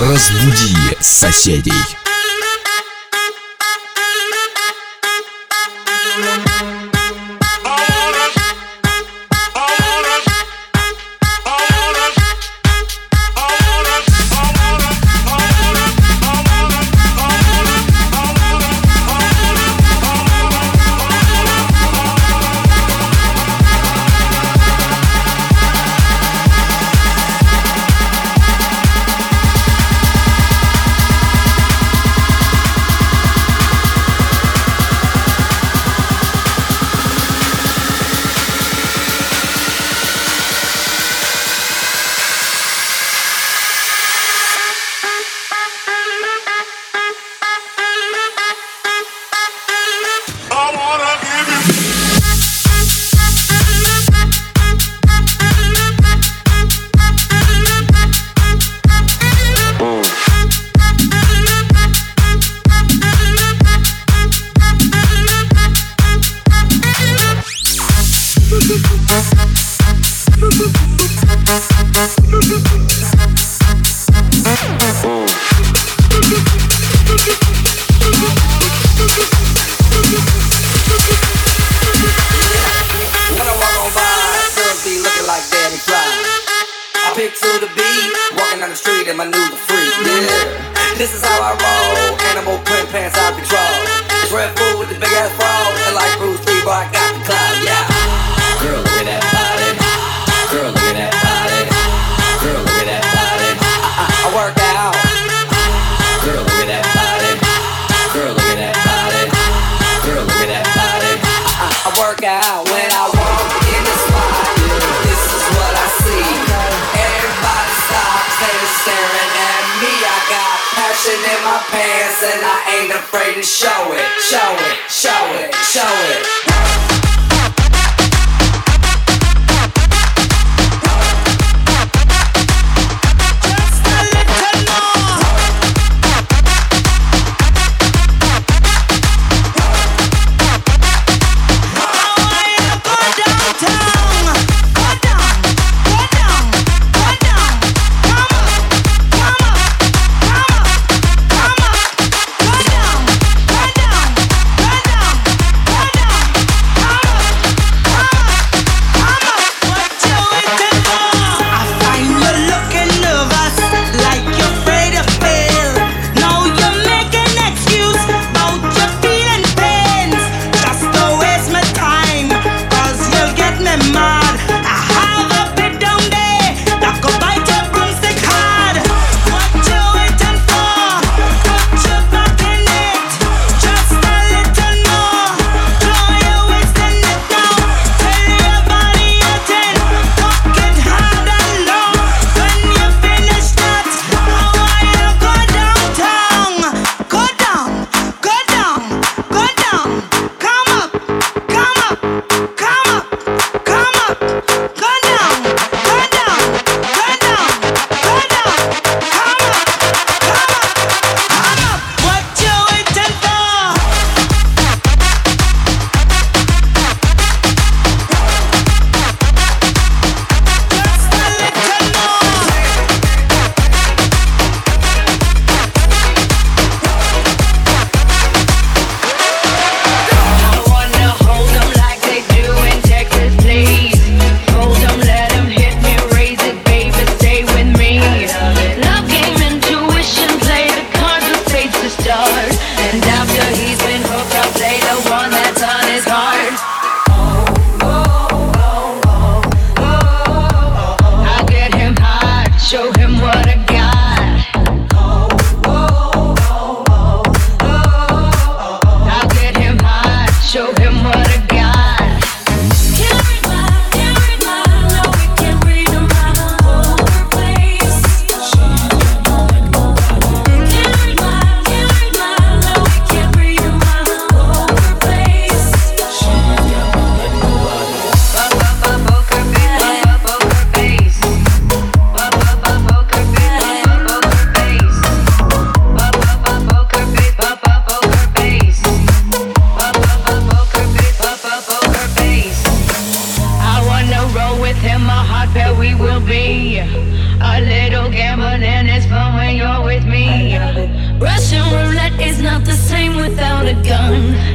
Разбуди соседей.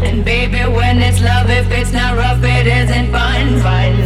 And baby, when it's love, if it's not rough, it isn't fun. Fun.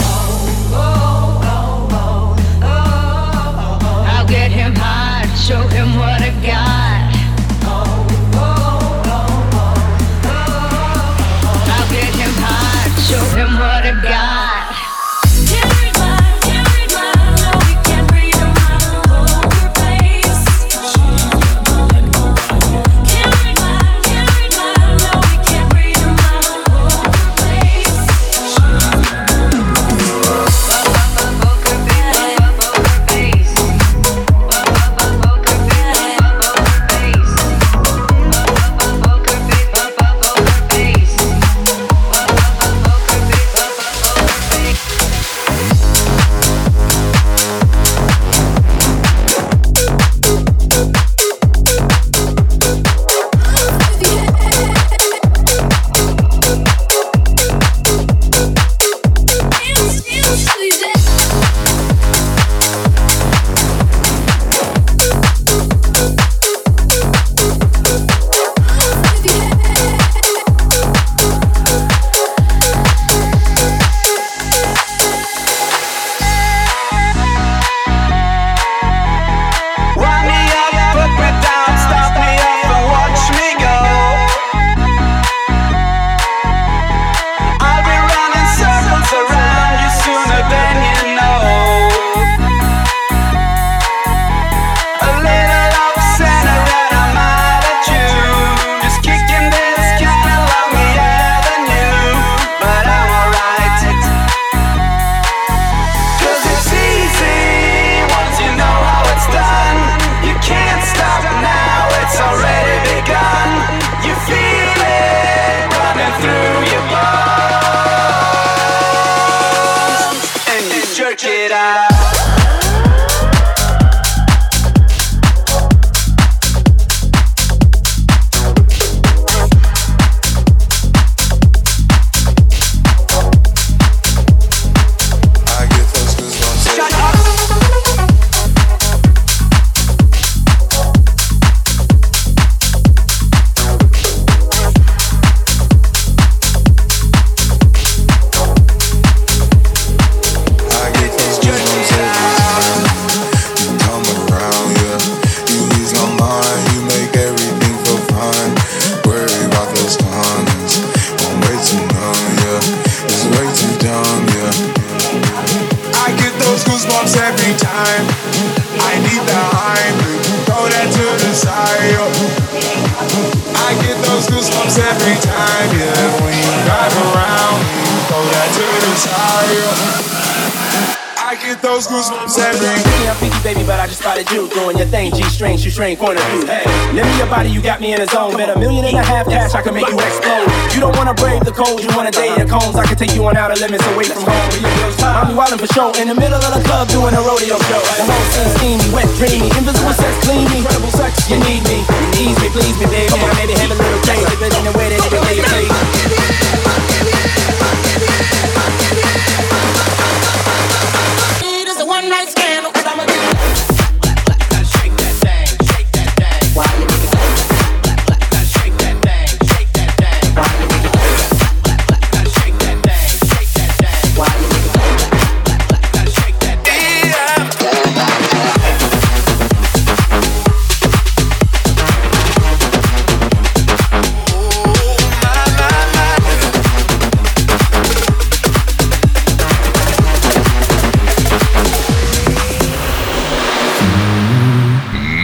Train point of view. Hey, let me your body, you got me in a zone. Bet a million and a half cash, I can make you explode. You don't wanna brave the cold, you wanna date the cones. I can take you on outer limits away from home. I'm wildin' for show in the middle of the club doing a rodeo show. The whole scene steamy, wet, dreamy, invisible sex, clean me, incredible sex. You need you me,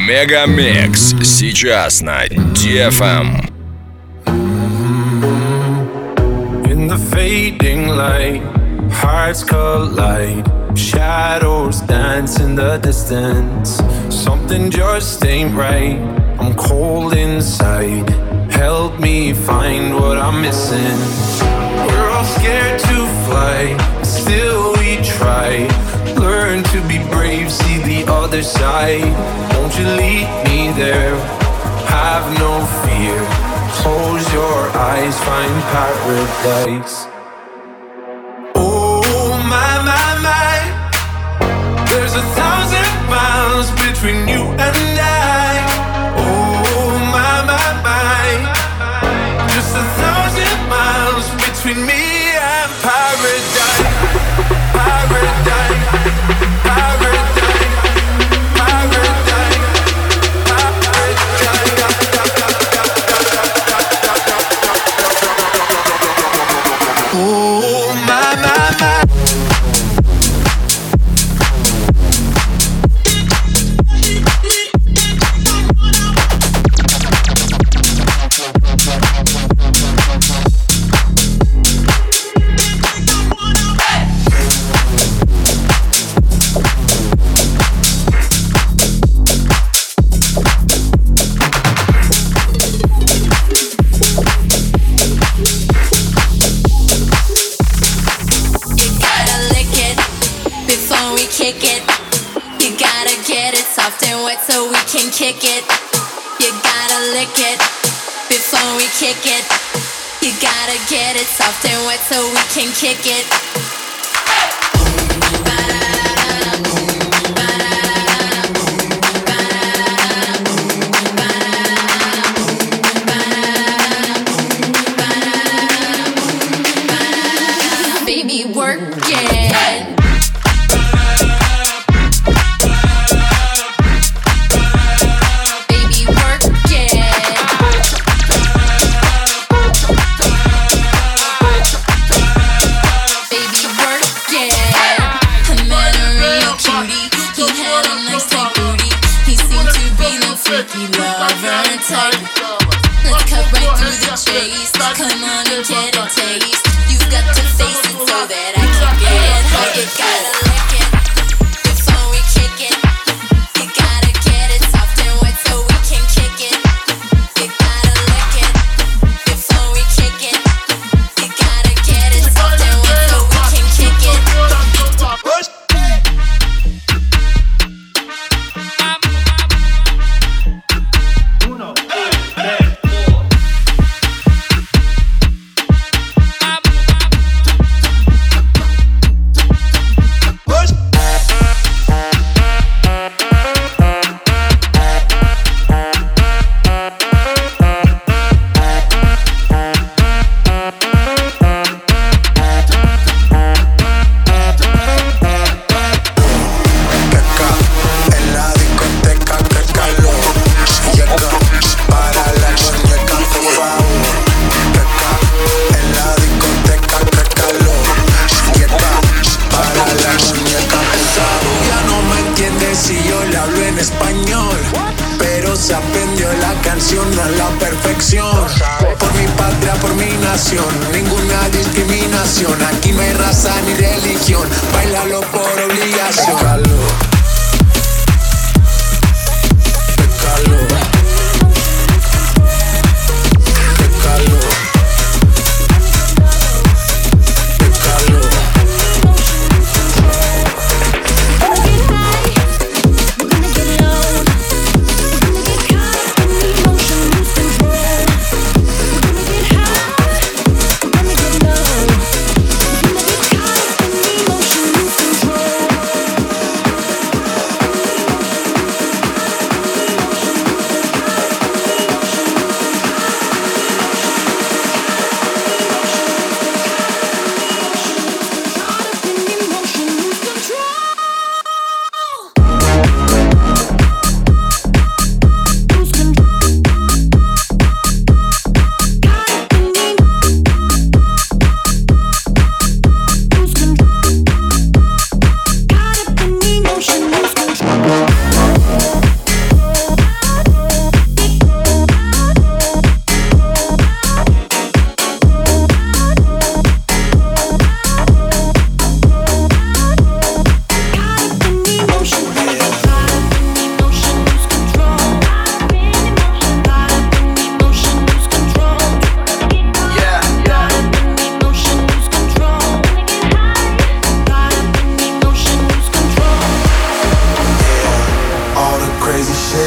Мегамикс сейчас на DFM. In the fading light, hearts collide. Shadows dance in the distance. Something just ain't right. I'm cold inside. Help me find what I'm missing. We're all scared to fly, still we try. To be brave, see the other side. Won't you lead me there? Have no fear. Close your eyes, find paradise. Oh my my my, there's a thousand miles between you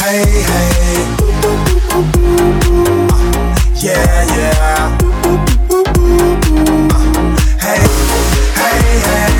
Hey, hey. Uh, yeah, yeah. Uh, hey, hey.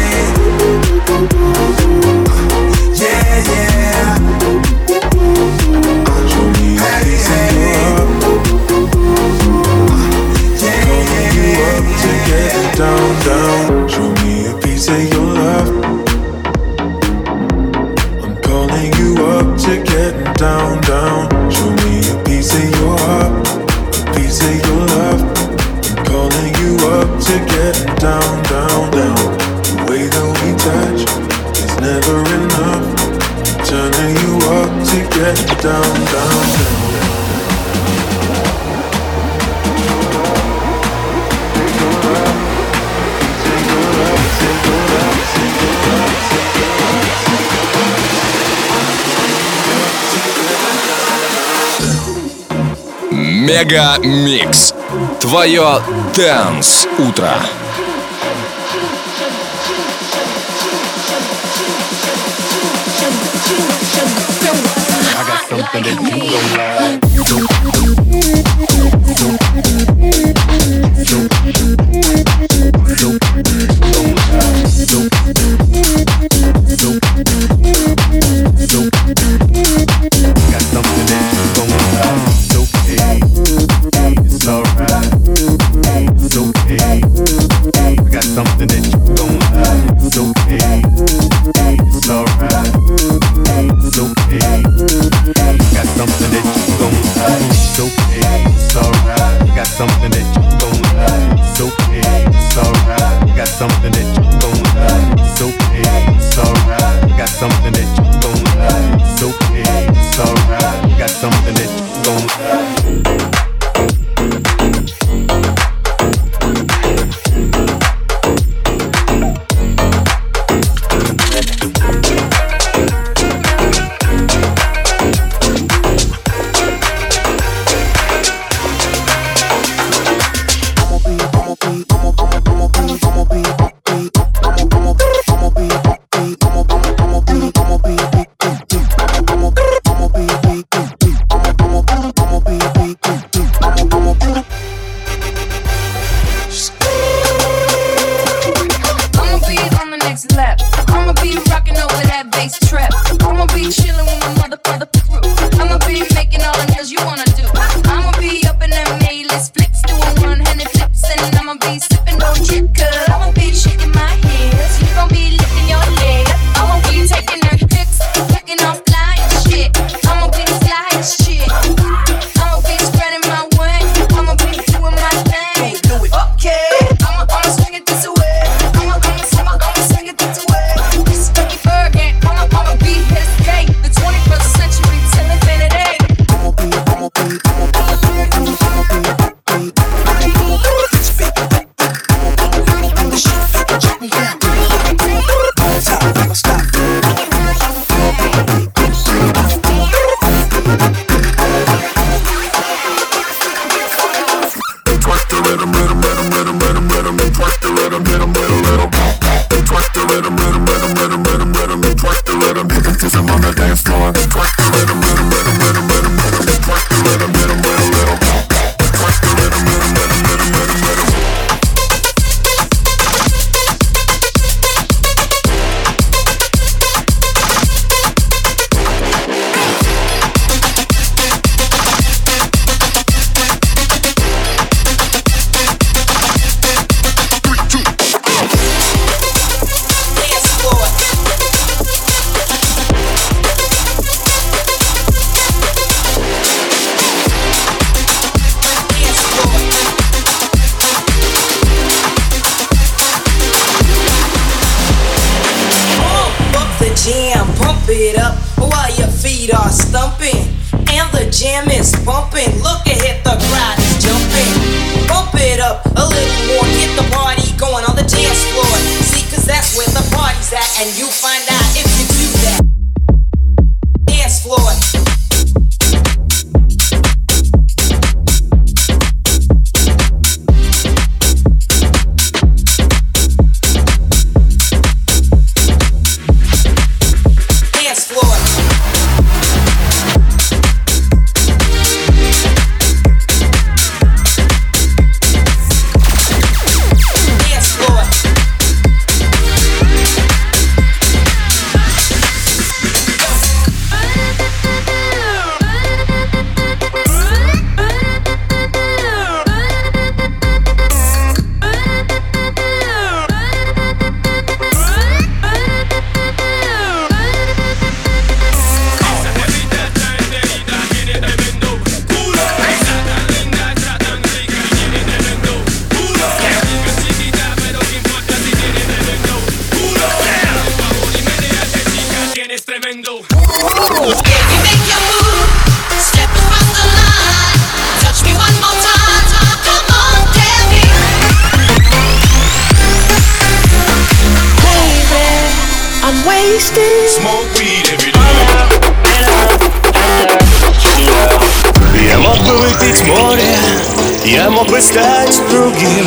Мега Микс. Твое Дэнс Утро. I got something that you don't like. they twist the rhythm, hit them with a little pop pop. They twist the rhythm, rhythm, rhythm, rhythm, rhythm, rhythm. They twist the rhythm, hit them 'cause I'm on the dance thumping, and the jam is bumping. Look ahead, the crowd is jumping. Bump it up a little more, get the party going on the dance floor. See, cause that's where the party's at, and you find out. Mendo. Make your move, step across the line. Touch me one more time. Come on, Baby, I'm wasted. Smoke weed every day. Я мог бы выпить море, я мог бы стать другим.